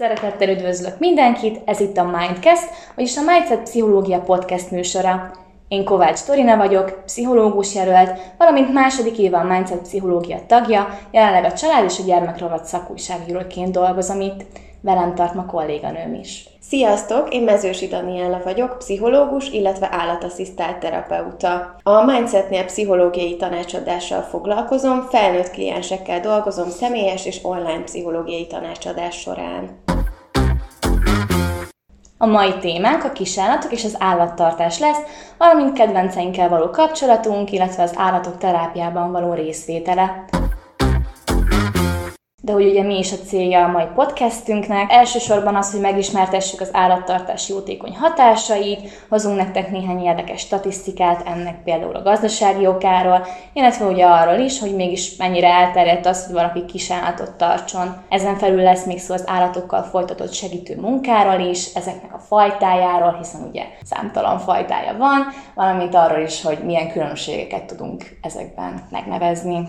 Szeretettel üdvözlök mindenkit, ez itt a Mindcast, vagyis a Mindset Pszichológia Podcast műsora. Én Kovács Torina vagyok, pszichológus jelölt, valamint második éve a Mindset Pszichológia tagja, jelenleg a család és a gyermekrovat szakújságíróként dolgozom itt. Velem tart ma kolléganőm is. Sziasztok, én Mezősi Daniella vagyok, pszichológus, illetve állatasszisztált terapeuta. A Mindsetnél pszichológiai tanácsadással foglalkozom, felnőtt kliensekkel dolgozom személyes és online pszichológiai tanácsadás során. A mai témánk a kisállatok és az állattartás lesz, valamint kedvenceinkkel való kapcsolatunk, illetve az állatok terápiában való részvétele. De hogy ugye mi is a célja a mai podcastünknek? Elsősorban az, hogy megismertessük az állattartás jótékony hatásait, hozunk nektek néhány érdekes statisztikát ennek például a gazdasági okáról, illetve ugye arról is, hogy mégis mennyire elterjedt az, hogy valaki kisállatot tartson. Ezen felül lesz még szó az állatokkal folytatott segítő munkáról is, ezeknek a fajtájáról, hiszen ugye számtalan fajtája van, valamint arról is, hogy milyen különbségeket tudunk ezekben megnevezni.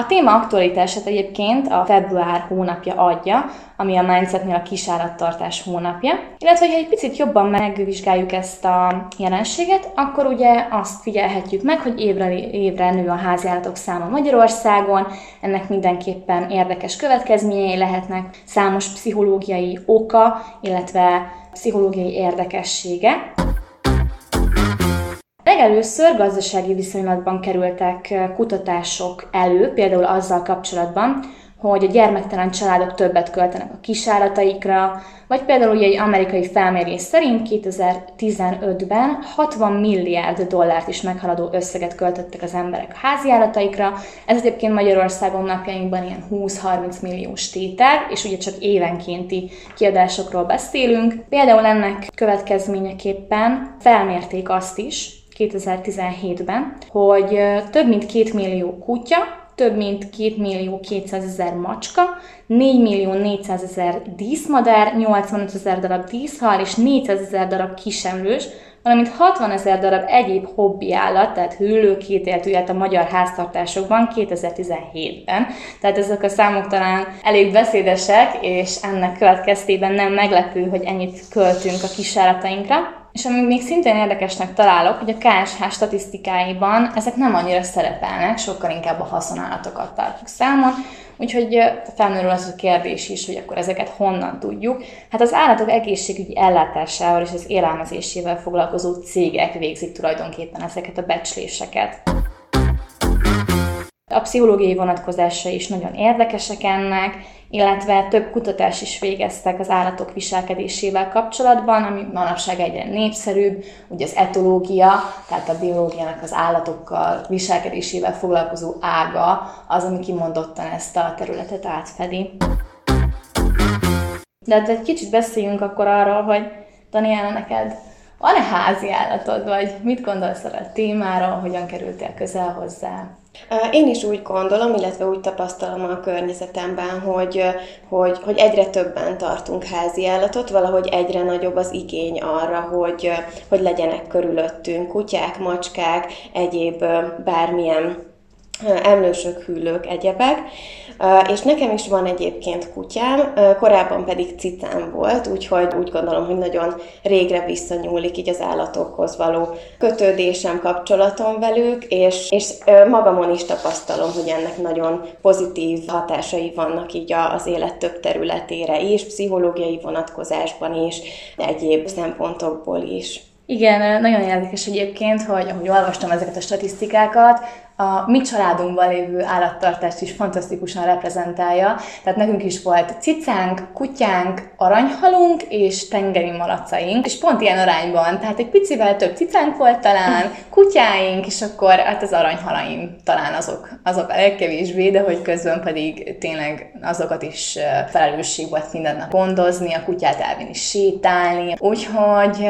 A téma aktualitását egyébként a február hónapja adja, ami a Mindsetnél a kisállattartás hónapja. Illetve, ha egy picit jobban megvizsgáljuk ezt a jelenséget, akkor ugye azt figyelhetjük meg, hogy évre, évre nő a háziállatok száma Magyarországon, ennek mindenképpen érdekes következményei lehetnek, számos pszichológiai oka, illetve pszichológiai érdekessége. Legelőször gazdasági viszonylatban kerültek kutatások elő, például azzal kapcsolatban, hogy a gyermektelen családok többet költenek a kisálataikra, vagy például ugye egy amerikai felmérés szerint 2015-ben 60 milliárd dollárt is meghaladó összeget költöttek az emberek a háziálataikra. Ez egyébként Magyarországon napjainkban ilyen 20-30 milliós tétel, és ugye csak évenkénti kiadásokról beszélünk. Például ennek következményeképpen felmérték azt is, 2017-ben, hogy több mint 2 millió kutya, több mint 2 millió 200 ezer macska, 4 millió 400 ezer díszmadár, 85 ezer darab díszhal és 400 ezer darab kisemlős, valamint 60 ezer darab egyéb hobbi állat, tehát hüllő, kétéltűját a magyar háztartásokban 2017-ben. Tehát ezek a számok talán elég beszédesek, és ennek következtében nem meglepő, hogy ennyit költünk a kisáratainkra. És ami még szintén érdekesnek találok, hogy a KSH statisztikáiban ezek nem annyira szerepelnek, sokkal inkább a haszonállatokat tartjuk számon, úgyhogy felmerül az a kérdés is, hogy akkor ezeket honnan tudjuk. Hát az állatok egészségügyi ellátásával és az élelmezésével foglalkozó cégek végzik tulajdonképpen ezeket a becsléseket. A pszichológiai vonatkozása is nagyon érdekesek ennek, illetve több kutatás is végeztek az állatok viselkedésével kapcsolatban, ami manapság egyre népszerűbb, ugye az etológia, tehát a biológiának az állatokkal viselkedésével foglalkozó ága az, ami kimondottan ezt a területet átfedi. De hát egy kicsit beszéljünk akkor arról, hogy Daniela, neked van-e házi állatod, vagy mit gondolsz erre a témáról, hogyan kerültél közel hozzá? Én is úgy gondolom, illetve úgy tapasztalom a környezetemben, hogy, hogy, hogy egyre többen tartunk házi állatot, valahogy egyre nagyobb az igény arra, hogy, hogy legyenek körülöttünk kutyák, macskák, egyéb bármilyen emlősök, hüllők, egyebek. És nekem is van egyébként kutyám, korábban pedig cicám volt, úgyhogy úgy gondolom, hogy nagyon régre visszanyúlik így az állatokhoz való kötődésem, kapcsolatom velük, és, és magamon is tapasztalom, hogy ennek nagyon pozitív hatásai vannak így az élet több területére is, pszichológiai vonatkozásban is, egyéb szempontokból is. Igen, nagyon érdekes egyébként, hogy ahogy olvastam ezeket a statisztikákat, a mi családunkban lévő állattartást is fantasztikusan reprezentálja. Tehát nekünk is volt cicánk, kutyánk, aranyhalunk és tengeri malacaink, és pont ilyen arányban. Tehát egy picivel több cicánk volt talán, kutyáink, és akkor hát az aranyhalaim talán azok, azok a legkevésbé, de hogy közben pedig tényleg azokat is felelősség volt minden nap gondozni, a kutyát elvinni sétálni. Úgyhogy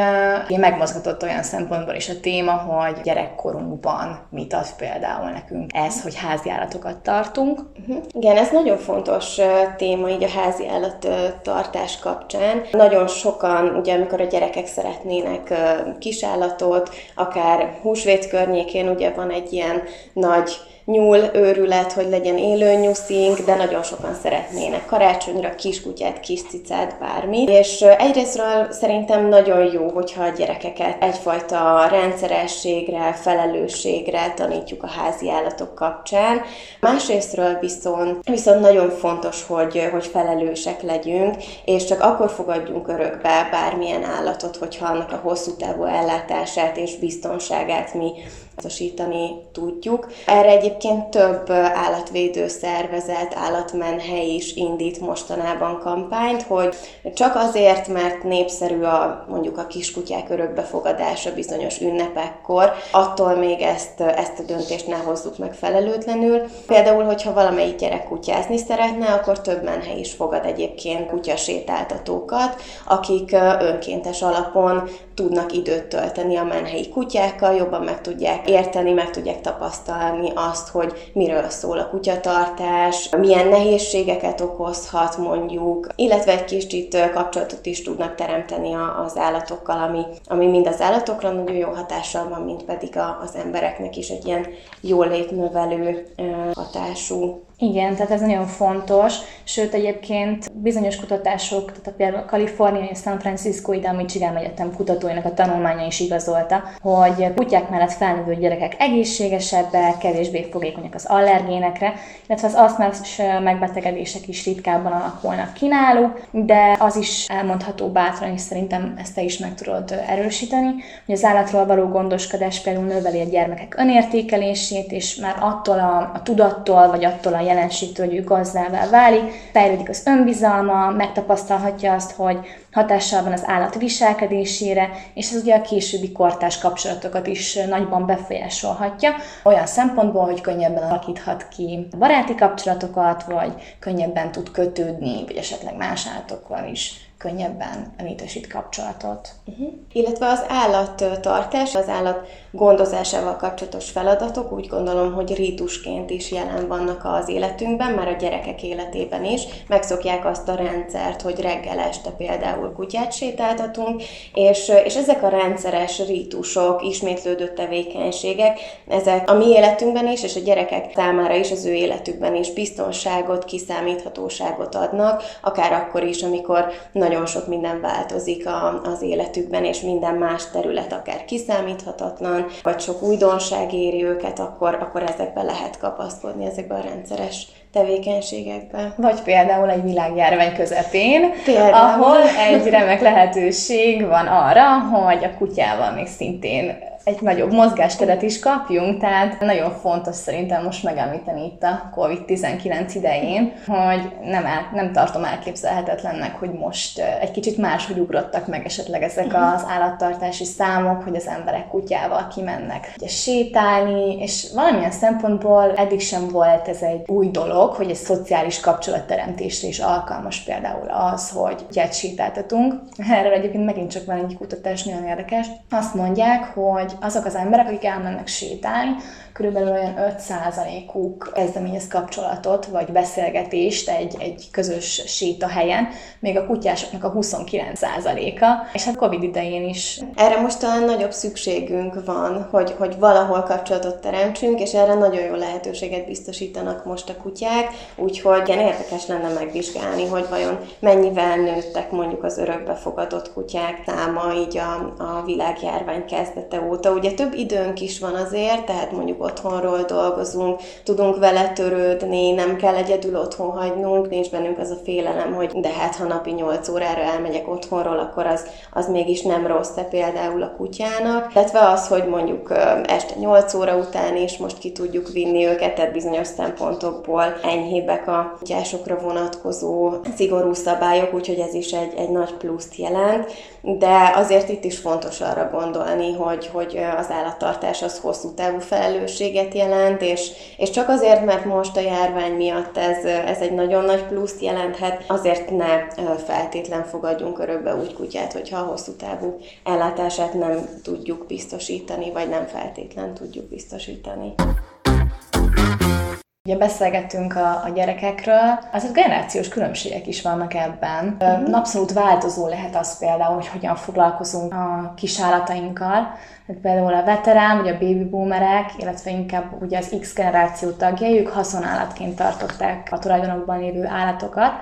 én megmozgatott olyan szempontból is a téma, hogy gyerekkorunkban mit ad például például nekünk ez, hogy háziállatokat tartunk. Uh-huh. Igen, ez nagyon fontos téma így a háziállat tartás kapcsán. Nagyon sokan, ugye amikor a gyerekek szeretnének kisállatot, akár húsvét környékén, ugye van egy ilyen nagy nyúl őrület, hogy legyen élő nyuszink, de nagyon sokan szeretnének karácsonyra kiskutyát, kis cicát, bármi. És egyrésztről szerintem nagyon jó, hogyha a gyerekeket egyfajta rendszerességre, felelősségre tanítjuk a házi állatok kapcsán. Másrésztről viszont, viszont nagyon fontos, hogy, hogy felelősek legyünk, és csak akkor fogadjunk örökbe bármilyen állatot, hogyha annak a hosszú távú ellátását és biztonságát mi biztosítani tudjuk. Erre egyébként több állatvédő szervezet, állatmenhely is indít mostanában kampányt, hogy csak azért, mert népszerű a mondjuk a kiskutyák örökbefogadása bizonyos ünnepekkor, attól még ezt, ezt a döntést ne hozzuk meg felelőtlenül. Például, hogyha valamelyik gyerek kutyázni szeretne, akkor több menhely is fogad egyébként kutyasétáltatókat, akik önkéntes alapon tudnak időt tölteni a menhelyi kutyákkal, jobban meg tudják érteni, meg tudják tapasztalni azt, hogy miről szól a kutyatartás, milyen nehézségeket okozhat mondjuk, illetve egy kicsit kapcsolatot is tudnak teremteni az állatokkal, ami, ami mind az állatokra nagyon jó hatással van, mint pedig az embereknek is egy ilyen jólétnövelő hatású igen, tehát ez nagyon fontos, sőt egyébként bizonyos kutatások, tehát például a Kaliforniai és San Francisco ide a Michigan Egyetem kutatóinak a tanulmánya is igazolta, hogy kutyák mellett felnövő gyerekek egészségesebbek, kevésbé fogékonyak az allergénekre, illetve az asztmás megbetegedések is ritkábban alakulnak ki náluk, de az is elmondható bátran, és szerintem ezt te is meg tudod erősíteni, hogy az állatról való gondoskodás például növeli a gyermekek önértékelését, és már attól a, a tudattól, vagy attól a jelenségtől, hogy ő gazdává válik, fejlődik az önbizalma, megtapasztalhatja azt, hogy hatással van az állat viselkedésére, és ez ugye a későbbi kortás kapcsolatokat is nagyban befolyásolhatja, olyan szempontból, hogy könnyebben alakíthat ki baráti kapcsolatokat, vagy könnyebben tud kötődni, vagy esetleg más állatokkal is könnyebben létesít kapcsolatot. Uh-huh. Illetve az állattartás, az állat gondozásával kapcsolatos feladatok úgy gondolom, hogy rítusként is jelen vannak az életünkben, már a gyerekek életében is. Megszokják azt a rendszert, hogy reggel este például kutyát sétáltatunk, és, és ezek a rendszeres rítusok, ismétlődő tevékenységek, ezek a mi életünkben is, és a gyerekek számára is, az ő életükben is biztonságot, kiszámíthatóságot adnak, akár akkor is, amikor nagy nagyon sok minden változik a, az életükben, és minden más terület akár kiszámíthatatlan, vagy sok újdonság éri őket, akkor, akkor ezekbe lehet kapaszkodni, ezekbe a rendszeres tevékenységekbe. Vagy például egy világjárvány közepén, például. ahol egy remek lehetőség van arra, hogy a kutyával még szintén egy nagyobb mozgásteret is kapjunk, tehát nagyon fontos szerintem most megemlíteni itt a COVID-19 idején, hogy nem, el, nem tartom elképzelhetetlennek, hogy most egy kicsit máshogy ugrottak meg esetleg ezek mhm. az állattartási számok, hogy az emberek kutyával kimennek ugye, sétálni, és valamilyen szempontból eddig sem volt ez egy új dolog, hogy egy szociális kapcsolatteremtésre is alkalmas például az, hogy kutyát sétáltatunk. Erről egyébként megint csak van egy kutatás, nagyon érdekes. Azt mondják, hogy azok az emberek, akik elmennek sétálni, körülbelül olyan 5%-uk kezdeményez kapcsolatot, vagy beszélgetést egy, egy közös sétahelyen, még a kutyásoknak a 29%-a, és hát Covid idején is. Erre most talán nagyobb szükségünk van, hogy, hogy valahol kapcsolatot teremtsünk, és erre nagyon jó lehetőséget biztosítanak most a kutyák, úgyhogy igen, érdekes lenne megvizsgálni, hogy vajon mennyivel nőttek mondjuk az örökbefogadott kutyák száma így a, a világjárvány kezdete óta. Ugye több időnk is van azért, tehát mondjuk otthonról dolgozunk, tudunk vele törődni, nem kell egyedül otthon hagynunk, nincs bennünk az a félelem, hogy de hát ha napi 8 órára elmegyek otthonról, akkor az, az mégis nem rossz-e például a kutyának. Illetve az, hogy mondjuk este 8 óra után is most ki tudjuk vinni őket, tehát bizonyos szempontokból enyhébbek a kutyásokra vonatkozó szigorú szabályok, úgyhogy ez is egy, egy nagy pluszt jelent de azért itt is fontos arra gondolni, hogy, hogy az állattartás az hosszú távú felelősséget jelent, és, és csak azért, mert most a járvány miatt ez, ez egy nagyon nagy pluszt jelenthet, azért ne feltétlen fogadjunk örökbe úgy kutyát, hogyha a hosszú távú ellátását nem tudjuk biztosítani, vagy nem feltétlen tudjuk biztosítani. Ugye beszélgettünk a, a gyerekekről, azért generációs különbségek is vannak ebben. Mm-hmm. Abszolút változó lehet az például, hogy hogyan foglalkozunk a kisállatainkkal. Például a veterán, vagy a baby boomerek, illetve inkább ugye az X generáció tagjai, ők haszonállatként tartották a tulajdonokban lévő állatokat.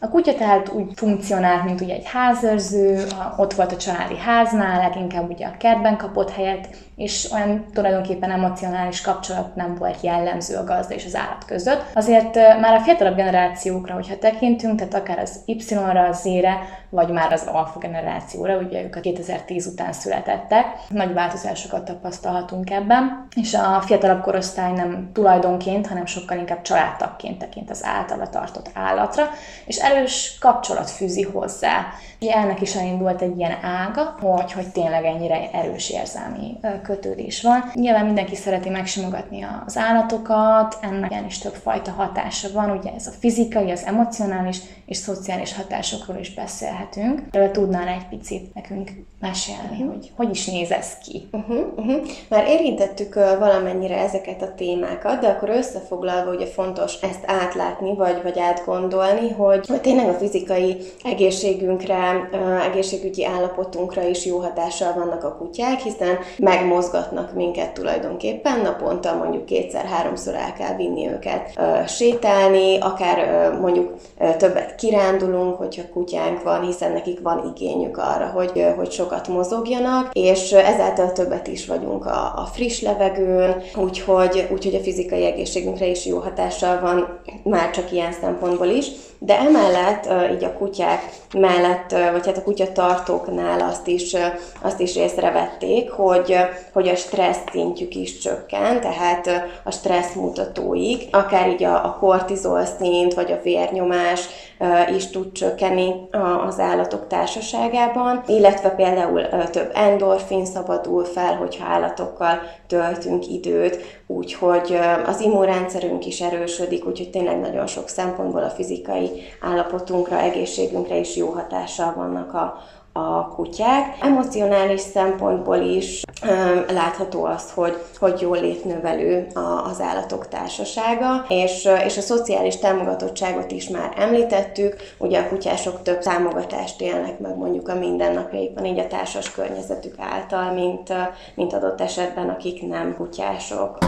A kutya tehát úgy funkcionált, mint ugye egy házőrző, ott volt a családi háznál, leginkább ugye a kertben kapott helyet, és olyan tulajdonképpen emocionális kapcsolat nem volt jellemző a gazda és az állat között. Azért már a fiatalabb generációkra, hogyha tekintünk, tehát akár az Y-ra, az Z-re, vagy már az alfa generációra, ugye ők a 2010 után születettek, nagy változásokat tapasztalhatunk ebben, és a fiatalabb korosztály nem tulajdonként, hanem sokkal inkább családtagként tekint az általa tartott állatra, és erős kapcsolat fűzi hozzá. Ugye ennek is elindult egy ilyen ága, hogy, hogy tényleg ennyire erős érzelmi kötődés van. Nyilván mindenki szereti megsimogatni az állatokat, ennek is több fajta hatása van, ugye ez a fizikai, az emocionális és szociális hatásokról is beszélhetünk. De tudnál egy picit nekünk mesélni, uh-huh. hogy hogy is néz ez ki? Uh-huh, uh-huh. Már érintettük uh, valamennyire ezeket a témákat, de akkor összefoglalva ugye fontos ezt átlátni, vagy, vagy átgondolni, hogy, hogy tényleg a fizikai egészségünkre, uh, egészségügyi állapotunkra is jó hatással vannak a kutyák, hiszen megmozgatnak minket tulajdonképpen, naponta mondjuk kétszer-háromszor el kell vinni őket uh, sétálni, akár mondjuk többet kirándulunk, hogyha kutyánk van, hiszen nekik van igényük arra, hogy, hogy sok sokat mozogjanak, és ezáltal többet is vagyunk a, a friss levegőn, úgyhogy, úgyhogy a fizikai egészségünkre is jó hatással van, már csak ilyen szempontból is. De emellett így a kutyák mellett, vagy hát a kutyatartóknál azt is, azt is észrevették, hogy, hogy a stressz szintjük is csökken, tehát a stressz mutatóik, akár így a, a kortizol szint, vagy a vérnyomás is tud csökkenni az állatok társaságában, illetve például több endorfin szabadul fel, hogyha állatokkal töltünk időt, úgyhogy az immunrendszerünk is erősödik, úgyhogy tényleg nagyon sok szempontból a fizikai állapotunkra, egészségünkre is jó hatással vannak a, a kutyák. Emocionális szempontból is ö, látható az, hogy, hogy jól létnövelő az állatok társasága, és, és a szociális támogatottságot is már említettük, ugye a kutyások több támogatást élnek meg mondjuk a mindennapjaikban, így a társas környezetük által, mint, mint adott esetben, akik nem kutyások.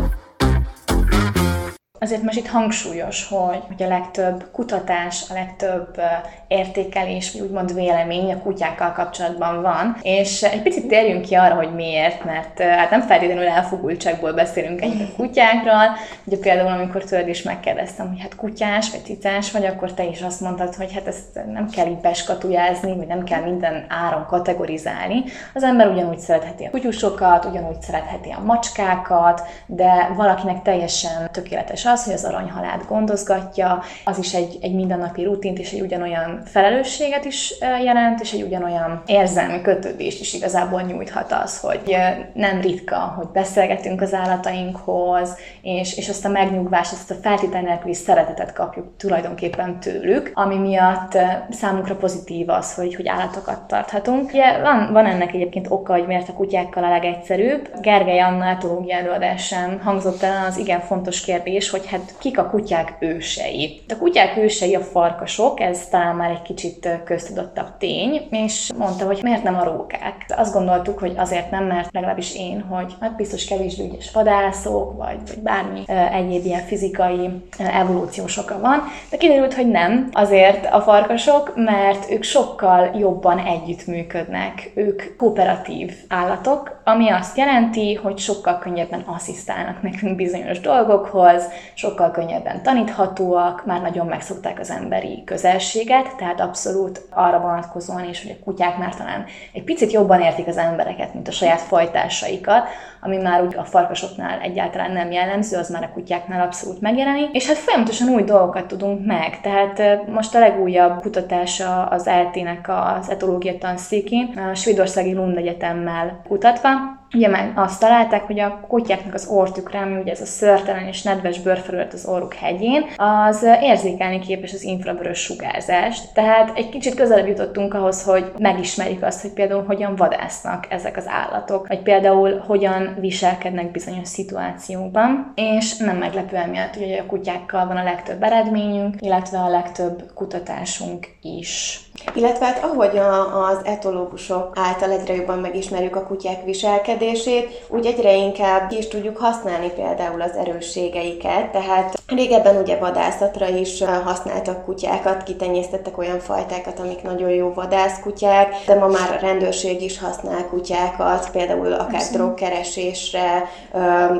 Azért most itt hangsúlyos, hogy, hogy a legtöbb kutatás, a legtöbb értékelés, úgymond vélemény a kutyákkal kapcsolatban van, és egy picit térjünk ki arra, hogy miért, mert hát nem feltétlenül elfogultságból beszélünk egy kutyákról. Ugye például, amikor tőled is megkérdeztem, hogy hát kutyás vagy cicás vagy, akkor te is azt mondtad, hogy hát ezt nem kell így beskatujázni, vagy nem kell minden áron kategorizálni. Az ember ugyanúgy szeretheti a kutyusokat, ugyanúgy szeretheti a macskákat, de valakinek teljesen tökéletes az, hogy az aranyhalált gondozgatja, az is egy, egy mindennapi rutint és egy ugyanolyan felelősséget is jelent, és egy ugyanolyan érzelmi kötődést is igazából nyújthat az, hogy nem ritka, hogy beszélgetünk az állatainkhoz, és, és azt a megnyugvást, azt a feltétlen nélküli szeretetet kapjuk tulajdonképpen tőlük, ami miatt számunkra pozitív az, hogy, hogy állatokat tarthatunk. Ugye van, van ennek egyébként oka, hogy miért a kutyákkal a legegyszerűbb. Gergely Anna etológia előadásán hangzott el az igen fontos kérdés, hogy hogy hát kik a kutyák ősei. A kutyák ősei a farkasok, ez talán már egy kicsit köztudottabb tény, és mondta, hogy miért nem a rókák. Azt gondoltuk, hogy azért nem, mert legalábbis én, hogy hát biztos kevésbé ügyes vadászok, vagy, vagy bármi egyéb ilyen fizikai evolúciós oka van, de kiderült, hogy nem. Azért a farkasok, mert ők sokkal jobban együttműködnek. Ők kooperatív állatok, ami azt jelenti, hogy sokkal könnyebben asszisztálnak nekünk bizonyos dolgokhoz, sokkal könnyebben taníthatóak, már nagyon megszokták az emberi közelséget, tehát abszolút arra vonatkozóan is, hogy a kutyák már talán egy picit jobban értik az embereket, mint a saját fajtásaikat, ami már úgy a farkasoknál egyáltalán nem jellemző, az már a kutyáknál abszolút megjelenik, és hát folyamatosan új dolgokat tudunk meg. Tehát most a legújabb kutatása az ELT-nek az etológia tanszékén, a Svédországi Lund Egyetemmel kutatva, ugye meg azt találták, hogy a kutyáknak az ortükre, ami ugye ez a szörtelen és nedves bőrfelület az orruk hegyén, az érzékelni képes az infravörös sugárzást. Tehát egy kicsit közelebb jutottunk ahhoz, hogy megismerjük azt, hogy például hogyan vadásznak ezek az állatok, vagy például hogyan viselkednek bizonyos szituációkban. És nem meglepő emiatt, hogy a kutyákkal van a legtöbb eredményünk, illetve a legtöbb kutatásunk is. Illetve hát ahogy a, az etológusok által egyre jobban megismerjük a kutyák viselkedését, úgy egyre inkább ki is tudjuk használni például az erősségeiket. Tehát régebben ugye vadászatra is használtak kutyákat, kitenyésztettek olyan fajtákat, amik nagyon jó vadászkutyák, de ma már a rendőrség is használ kutyákat, például akár drogkeresésre,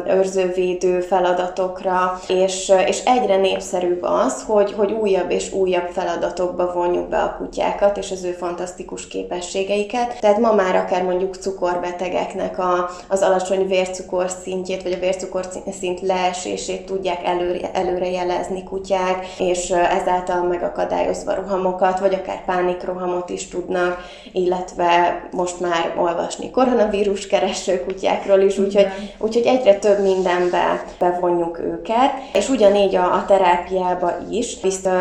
őrzővédő feladatokra, és, és egyre népszerűbb az, hogy, hogy újabb és újabb feladatokba vonjuk be a kutyát kutyákat és az ő fantasztikus képességeiket. Tehát ma már akár mondjuk cukorbetegeknek a, az alacsony vércukor szintjét, vagy a vércukor szint leesését tudják előre, előre jelezni kutyák, és ezáltal megakadályozva rohamokat, vagy akár pánikrohamot is tudnak, illetve most már olvasni koronavírus kereső kutyákról is, úgyhogy, úgyhogy egyre több mindenbe bevonjuk őket, és ugyanígy a, a terápiába is,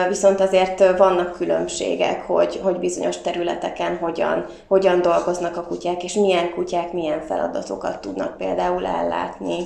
viszont azért vannak különbségek, hogy, hogy bizonyos területeken hogyan, hogyan dolgoznak a kutyák, és milyen kutyák milyen feladatokat tudnak például ellátni.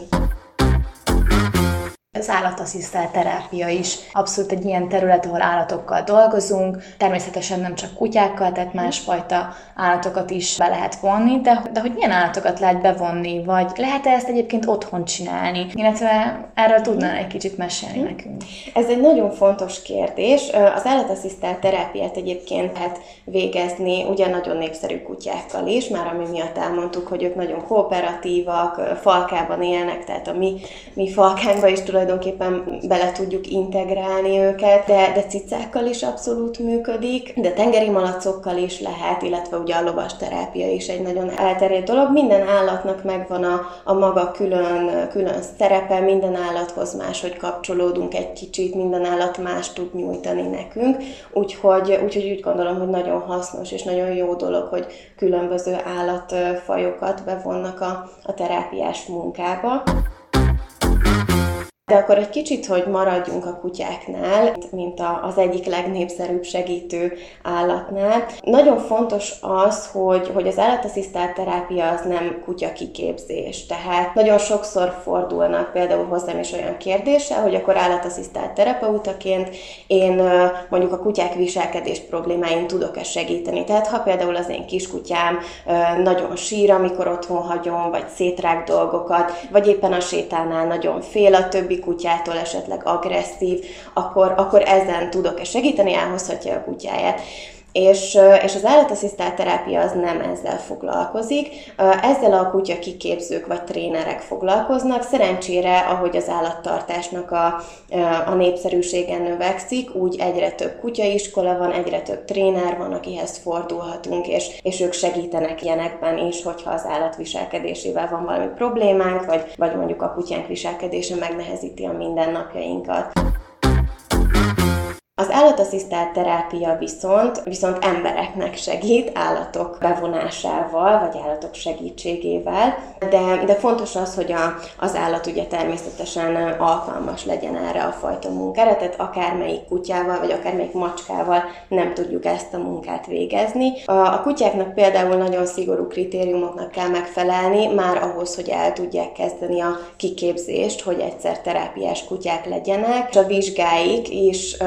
Az állatasszisztált terápia is abszolút egy ilyen terület, ahol állatokkal dolgozunk, természetesen nem csak kutyákkal, tehát másfajta állatokat is be lehet vonni, de, de hogy milyen állatokat lehet bevonni, vagy lehet-e ezt egyébként otthon csinálni, illetve erről tudnál egy kicsit mesélni hm. nekünk? Ez egy nagyon fontos kérdés. Az állatasszisztált terápiát egyébként lehet végezni ugye nagyon népszerű kutyákkal is, már ami miatt elmondtuk, hogy ők nagyon kooperatívak, falkában élnek, tehát a mi, mi falkánkba is tulajdonképpen tulajdonképpen bele tudjuk integrálni őket, de, de cicákkal is abszolút működik, de tengeri malacokkal is lehet, illetve ugye a lovas terápia is egy nagyon elterjedt dolog. Minden állatnak megvan a, a maga külön, külön szerepe, minden állathoz máshogy kapcsolódunk egy kicsit, minden állat más tud nyújtani nekünk, úgyhogy, úgyhogy úgy gondolom, hogy nagyon hasznos és nagyon jó dolog, hogy különböző állatfajokat bevonnak a, a terápiás munkába. De akkor egy kicsit, hogy maradjunk a kutyáknál, mint az egyik legnépszerűbb segítő állatnál. Nagyon fontos az, hogy, hogy az állatasszisztált terápia az nem kutya kiképzés. Tehát nagyon sokszor fordulnak például hozzám is olyan kérdéssel, hogy akkor állatasszisztált terapeutaként én mondjuk a kutyák viselkedés problémáin tudok-e segíteni. Tehát ha például az én kiskutyám nagyon sír, amikor otthon hagyom, vagy szétrág dolgokat, vagy éppen a sétánál nagyon fél a többi kutyától esetleg agresszív, akkor, akkor ezen tudok-e segíteni, elhozhatja a kutyáját és, és az állatasszisztált terápia az nem ezzel foglalkozik. Ezzel a kutya kiképzők vagy trénerek foglalkoznak. Szerencsére, ahogy az állattartásnak a, a népszerűsége növekszik, úgy egyre több kutyaiskola van, egyre több tréner van, akihez fordulhatunk, és, és ők segítenek ilyenekben is, hogyha az állat viselkedésével van valami problémánk, vagy, vagy mondjuk a kutyánk viselkedése megnehezíti a mindennapjainkat. Az állatasszisztált terápia viszont, viszont embereknek segít állatok bevonásával, vagy állatok segítségével, de, de fontos az, hogy a, az állat ugye természetesen alkalmas legyen erre a fajta munkára, tehát akármelyik kutyával, vagy akármelyik macskával nem tudjuk ezt a munkát végezni. A, a kutyáknak például nagyon szigorú kritériumoknak kell megfelelni, már ahhoz, hogy el tudják kezdeni a kiképzést, hogy egyszer terápiás kutyák legyenek, és a vizsgáik is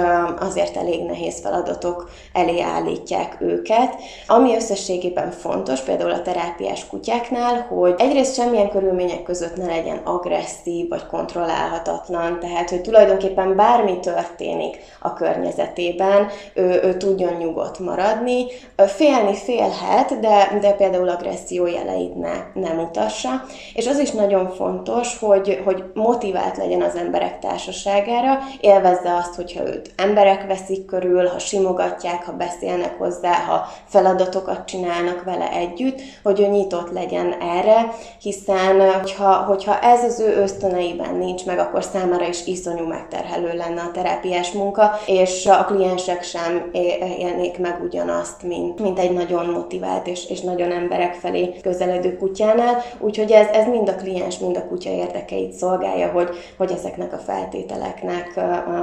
azért elég nehéz feladatok elé állítják őket. Ami összességében fontos, például a terápiás kutyáknál, hogy egyrészt semmilyen körülmények között ne legyen agresszív vagy kontrollálhatatlan, tehát hogy tulajdonképpen bármi történik a környezetében, ő, ő tudjon nyugodt maradni. Félni félhet, de, de például agresszió jeleit ne, ne mutassa. És az is nagyon fontos, hogy, hogy motivált legyen az emberek társaságára, élvezze azt, hogyha őt emberek veszik körül, ha simogatják, ha beszélnek hozzá, ha feladatokat csinálnak vele együtt, hogy ő nyitott legyen erre, hiszen hogyha, hogyha ez az ő ösztöneiben nincs meg, akkor számára is iszonyú megterhelő lenne a terápiás munka, és a kliensek sem élnék meg ugyanazt, mint, mint egy nagyon motivált és, és nagyon emberek felé közeledő kutyánál. Úgyhogy ez, ez mind a kliens, mind a kutya érdekeit szolgálja, hogy, hogy ezeknek a feltételeknek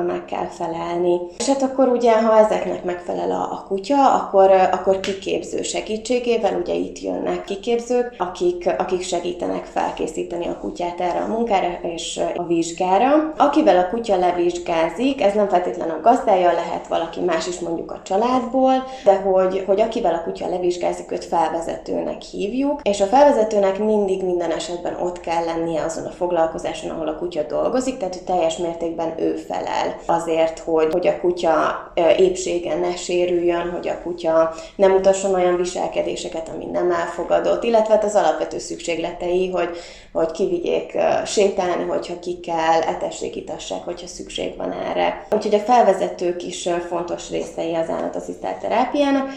meg kell felelni. És hát akkor ugye, ha ezeknek megfelel a, a kutya, akkor, akkor kiképző segítségével, ugye itt jönnek kiképzők, akik, akik segítenek felkészíteni a kutyát erre a munkára és a vizsgára. Akivel a kutya levizsgázik, ez nem feltétlenül a gazdája, lehet valaki más is mondjuk a családból, de hogy, hogy akivel a kutya levizsgázik, őt felvezetőnek hívjuk, és a felvezetőnek mindig minden esetben ott kell lennie azon a foglalkozáson, ahol a kutya dolgozik, tehát teljes mértékben ő felel azért, hogy, hogy a kutya épsége ne sérüljön, hogy a kutya nem mutasson olyan viselkedéseket, ami nem elfogadott, illetve hát az alapvető szükségletei, hogy, hogy kivigyék sétálni, hogyha ki kell, etessék, itassák, hogyha szükség van erre. Úgyhogy a felvezetők is fontos részei az állatasszisztált terápiának,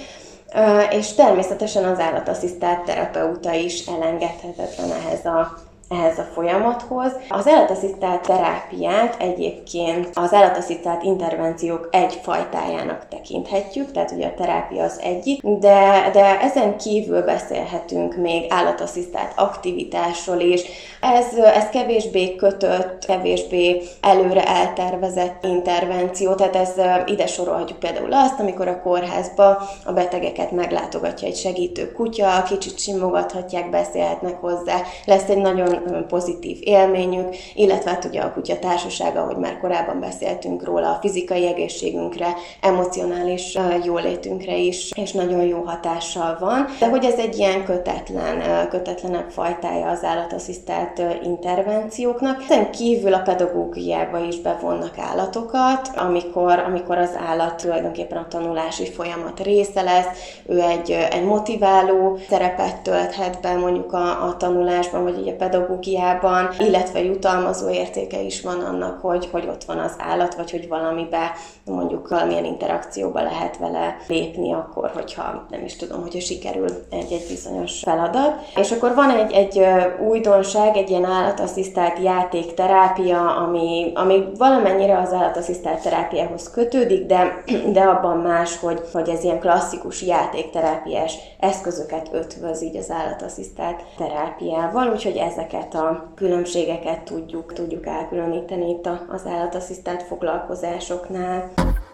és természetesen az állatasszisztált terapeuta is elengedhetetlen ehhez a ehhez a folyamathoz. Az állatasszisztált terápiát egyébként az állatasszisztált intervenciók egy fajtájának tekinthetjük, tehát ugye a terápia az egyik, de, de ezen kívül beszélhetünk még állatasszisztált aktivitásról is. Ez, ez kevésbé kötött, kevésbé előre eltervezett intervenció, tehát ez ide sorolhatjuk például azt, amikor a kórházba a betegeket meglátogatja egy segítő kutya, kicsit simogathatják, beszélhetnek hozzá, lesz egy nagyon pozitív élményük, illetve hát ugye a kutya társasága, ahogy már korábban beszéltünk róla, a fizikai egészségünkre, emocionális jólétünkre is, és nagyon jó hatással van. De hogy ez egy ilyen kötetlen, kötetlenebb fajtája az állatasszisztált intervencióknak. Ezen kívül a pedagógiába is bevonnak állatokat, amikor, amikor az állat tulajdonképpen a tanulási folyamat része lesz, ő egy, egy motiváló szerepet tölthet be mondjuk a, a tanulásban, vagy így a pedagógiában, pedagógiában, illetve jutalmazó értéke is van annak, hogy, hogy ott van az állat, vagy hogy valamibe, mondjuk valamilyen interakcióba lehet vele lépni akkor, hogyha nem is tudom, hogyha sikerül egy-egy bizonyos feladat. És akkor van egy, egy újdonság, egy ilyen állatasszisztált játékterápia, ami, ami valamennyire az állatasszisztált terápiához kötődik, de, de abban más, hogy, hogy ez ilyen klasszikus játékterápiás eszközöket ötvöz így az állatasszisztált terápiával, úgyhogy ezeket a különbségeket tudjuk, tudjuk elkülöníteni itt az állatasszisztált foglalkozásoknál. Thank you.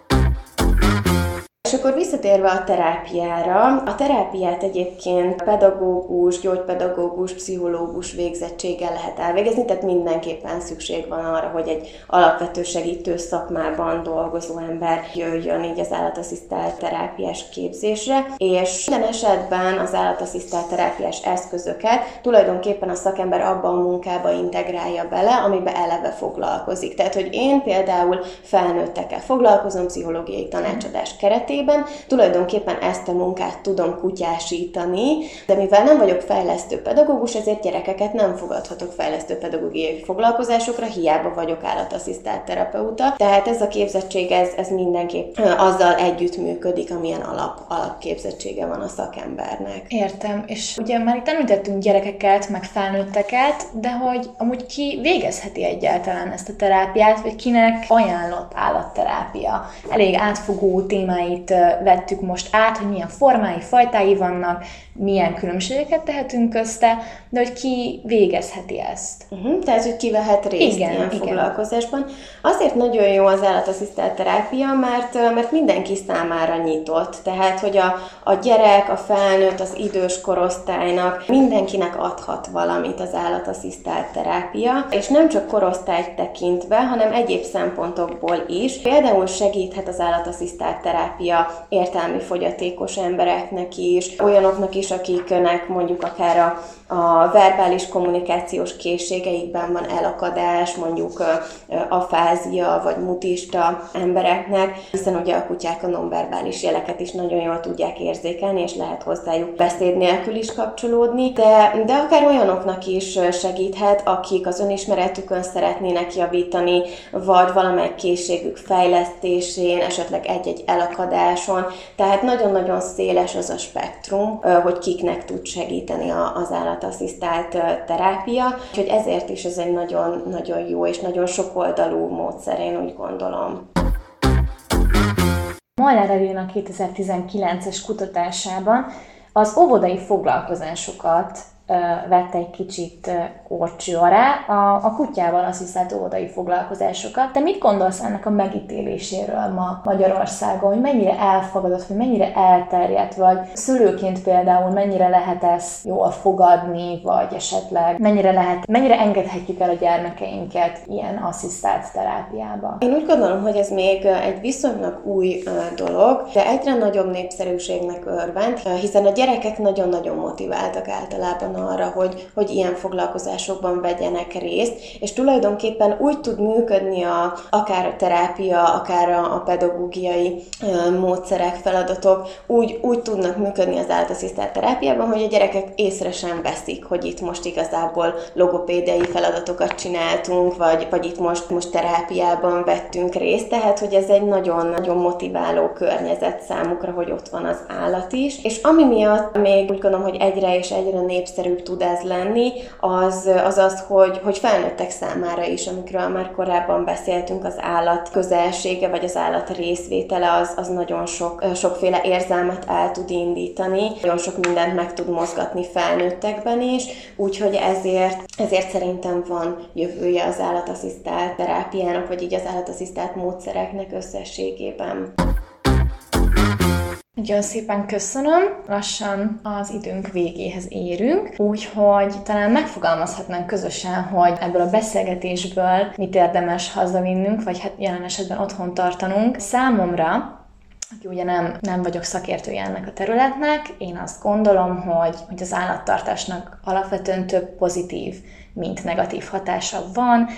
És akkor visszatérve a terápiára, a terápiát egyébként pedagógus, gyógypedagógus, pszichológus végzettséggel lehet elvégezni, tehát mindenképpen szükség van arra, hogy egy alapvető segítő szakmában dolgozó ember jöjjön így az állatasszisztált terápiás képzésre, és minden esetben az állatasszisztált terápiás eszközöket tulajdonképpen a szakember abba a munkába integrálja bele, amiben eleve foglalkozik. Tehát, hogy én például felnőttekkel foglalkozom pszichológiai tanácsadás keretében, esetében tulajdonképpen ezt a munkát tudom kutyásítani, de mivel nem vagyok fejlesztő pedagógus, ezért gyerekeket nem fogadhatok fejlesztő pedagógiai foglalkozásokra, hiába vagyok állatasszisztált terapeuta. Tehát ez a képzettség, ez, ez mindenképp azzal együtt működik, amilyen alap, alapképzettsége van a szakembernek. Értem, és ugye már itt említettünk gyerekeket, meg felnőtteket, de hogy amúgy ki végezheti egyáltalán ezt a terápiát, vagy kinek ajánlott állatterápia? Elég átfogó témáit vettük most át, hogy milyen formái, fajtái vannak, milyen különbségeket tehetünk közte, de hogy ki végezheti ezt. Uh-huh, tehát, hogy ki vehet részt igen, ilyen igen. foglalkozásban. Azért nagyon jó az állatasszisztált terápia, mert, mert mindenki számára nyitott. Tehát, hogy a, a gyerek, a felnőtt, az idős korosztálynak mindenkinek adhat valamit az állatasszisztált terápia, és nem csak korosztályt tekintve, hanem egyéb szempontokból is. Például segíthet az állatasszisztált terápia értelmi fogyatékos embereknek is, olyanoknak is, akiknek mondjuk akár a, a verbális kommunikációs készségeikben van elakadás, mondjuk afázia vagy mutista embereknek, hiszen ugye a kutyák a nonverbális jeleket is nagyon jól tudják érzékelni, és lehet hozzájuk beszéd nélkül is kapcsolódni, de, de akár olyanoknak is segíthet, akik az önismeretükön szeretnének javítani, vagy valamelyik készségük fejlesztésén, esetleg egy-egy elakadáson. Tehát nagyon-nagyon széles az a spektrum, hogy kiknek tud segíteni az állatasszisztált terápia, úgyhogy ezért is ez egy nagyon-nagyon jó és nagyon sokoldalú módszer, én úgy gondolom. Molnár Elina 2019-es kutatásában az óvodai foglalkozásokat vette egy kicsit korcső alá a, a kutyával asszisztált óvodai foglalkozásokat. Te mit gondolsz ennek a megítéléséről ma Magyarországon, hogy mennyire elfogadott, vagy mennyire elterjedt, vagy szülőként például mennyire lehet ezt jól fogadni, vagy esetleg mennyire lehet, mennyire engedhetjük el a gyermekeinket ilyen asszisztált terápiába? Én úgy gondolom, hogy ez még egy viszonylag új dolog, de egyre nagyobb népszerűségnek örvend, hiszen a gyerekek nagyon-nagyon motiváltak általában arra, hogy, hogy ilyen foglalkozásokban vegyenek részt, és tulajdonképpen úgy tud működni a, akár a terápia, akár a, a pedagógiai ö, módszerek, feladatok, úgy, úgy tudnak működni az áltasszisztált terápiában, hogy a gyerekek észre sem veszik, hogy itt most igazából logopédiai feladatokat csináltunk, vagy, vagy itt most, most terápiában vettünk részt, tehát hogy ez egy nagyon-nagyon motiváló környezet számukra, hogy ott van az állat is. És ami miatt még úgy gondolom, hogy egyre és egyre népszerű egyszerűbb tud ez lenni, az az, az hogy, hogy felnőttek számára is, amikről már korábban beszéltünk, az állat közelsége, vagy az állat részvétele, az, az nagyon sok, sokféle érzelmet el tud indítani, nagyon sok mindent meg tud mozgatni felnőttekben is, úgyhogy ezért, ezért szerintem van jövője az állatasszisztált terápiának, vagy így az állatasszisztált módszereknek összességében. Nagyon szépen köszönöm. Lassan az időnk végéhez érünk, úgyhogy talán megfogalmazhatnánk közösen, hogy ebből a beszélgetésből mit érdemes hazavinnünk, vagy hát jelen esetben otthon tartanunk. Számomra aki ugye nem, nem vagyok szakértője ennek a területnek, én azt gondolom, hogy, hogy az állattartásnak alapvetően több pozitív mint negatív hatása van.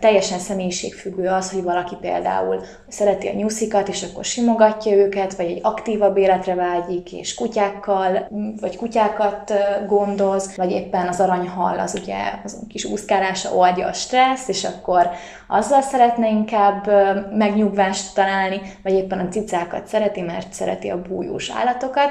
Teljesen személyiségfüggő az, hogy valaki például szereti a nyuszikat, és akkor simogatja őket, vagy egy aktívabb életre vágyik, és kutyákkal, vagy kutyákat gondoz, vagy éppen az aranyhal az ugye az kis úszkálása oldja a stresszt, és akkor azzal szeretne inkább megnyugvást találni, vagy éppen a cicákat szereti, mert szereti a bújós állatokat.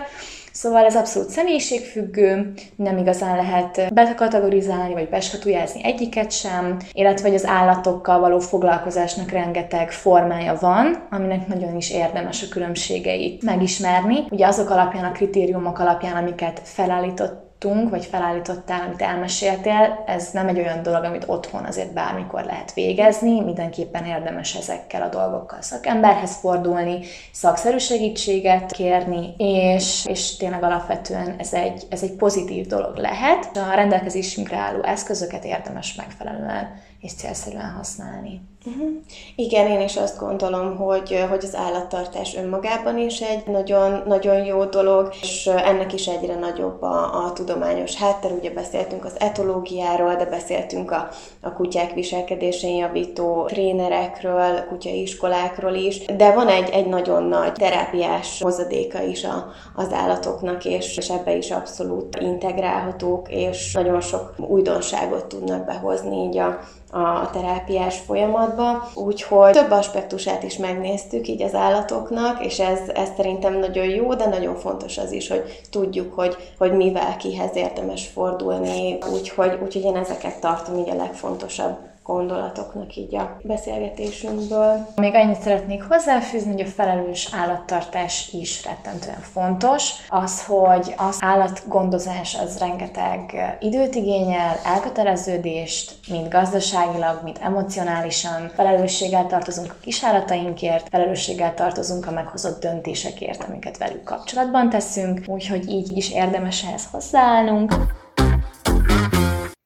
Szóval ez abszolút személyiségfüggő, nem igazán lehet bekategorizálni vagy beskatujázni egyiket sem, illetve hogy az állatokkal való foglalkozásnak rengeteg formája van, aminek nagyon is érdemes a különbségeit megismerni. Ugye azok alapján, a kritériumok alapján, amiket felállított tudtunk, vagy felállítottál, amit elmeséltél, ez nem egy olyan dolog, amit otthon azért bármikor lehet végezni, mindenképpen érdemes ezekkel a dolgokkal szakemberhez fordulni, szakszerű segítséget kérni, és, és tényleg alapvetően ez egy, ez egy pozitív dolog lehet. A rendelkezésünkre álló eszközöket érdemes megfelelően és célszerűen használni. Uh-huh. Igen, én is azt gondolom, hogy, hogy az állattartás önmagában is egy nagyon, nagyon jó dolog, és ennek is egyre nagyobb a, a tudományos hátter. Ugye beszéltünk az etológiáról, de beszéltünk a, a kutyák viselkedésén javító trénerekről, kutyaiskolákról is, de van egy, egy nagyon nagy terápiás hozadéka is a, az állatoknak, és, és ebbe is abszolút integrálhatók, és nagyon sok újdonságot tudnak behozni így a, a terápiás folyamatba, úgyhogy több aspektusát is megnéztük így az állatoknak, és ez, ez szerintem nagyon jó, de nagyon fontos az is, hogy tudjuk, hogy, hogy mivel kihez érdemes fordulni, úgyhogy, úgyhogy én ezeket tartom így a legfontosabb gondolatoknak így a beszélgetésünkből. Még annyit szeretnék hozzáfűzni, hogy a felelős állattartás is rettentően fontos. Az, hogy az állatgondozás az rengeteg időt igényel, elköteleződést, mind gazdaságilag, mind emocionálisan. Felelősséggel tartozunk a kisállatainkért, felelősséggel tartozunk a meghozott döntésekért, amiket velük kapcsolatban teszünk, úgyhogy így is érdemes ehhez hozzáállnunk.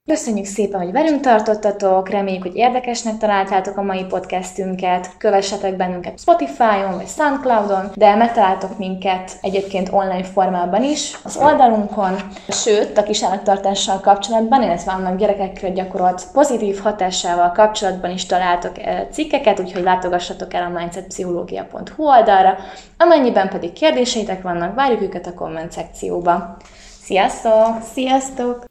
Köszönjük szépen, hogy velünk tartottatok, reméljük, hogy érdekesnek találtátok a mai podcastünket, kövessetek bennünket Spotify-on vagy Soundcloud-on, de megtaláltok minket egyébként online formában is az oldalunkon, sőt, a kisállattartással kapcsolatban, illetve annak gyerekekre gyakorolt pozitív hatásával kapcsolatban is találtok eh, cikkeket, úgyhogy látogassatok el a mindsetpszichológia.hu oldalra, amennyiben pedig kérdéseitek vannak, várjuk őket a komment szekcióba. Sziasztok! Sziasztok!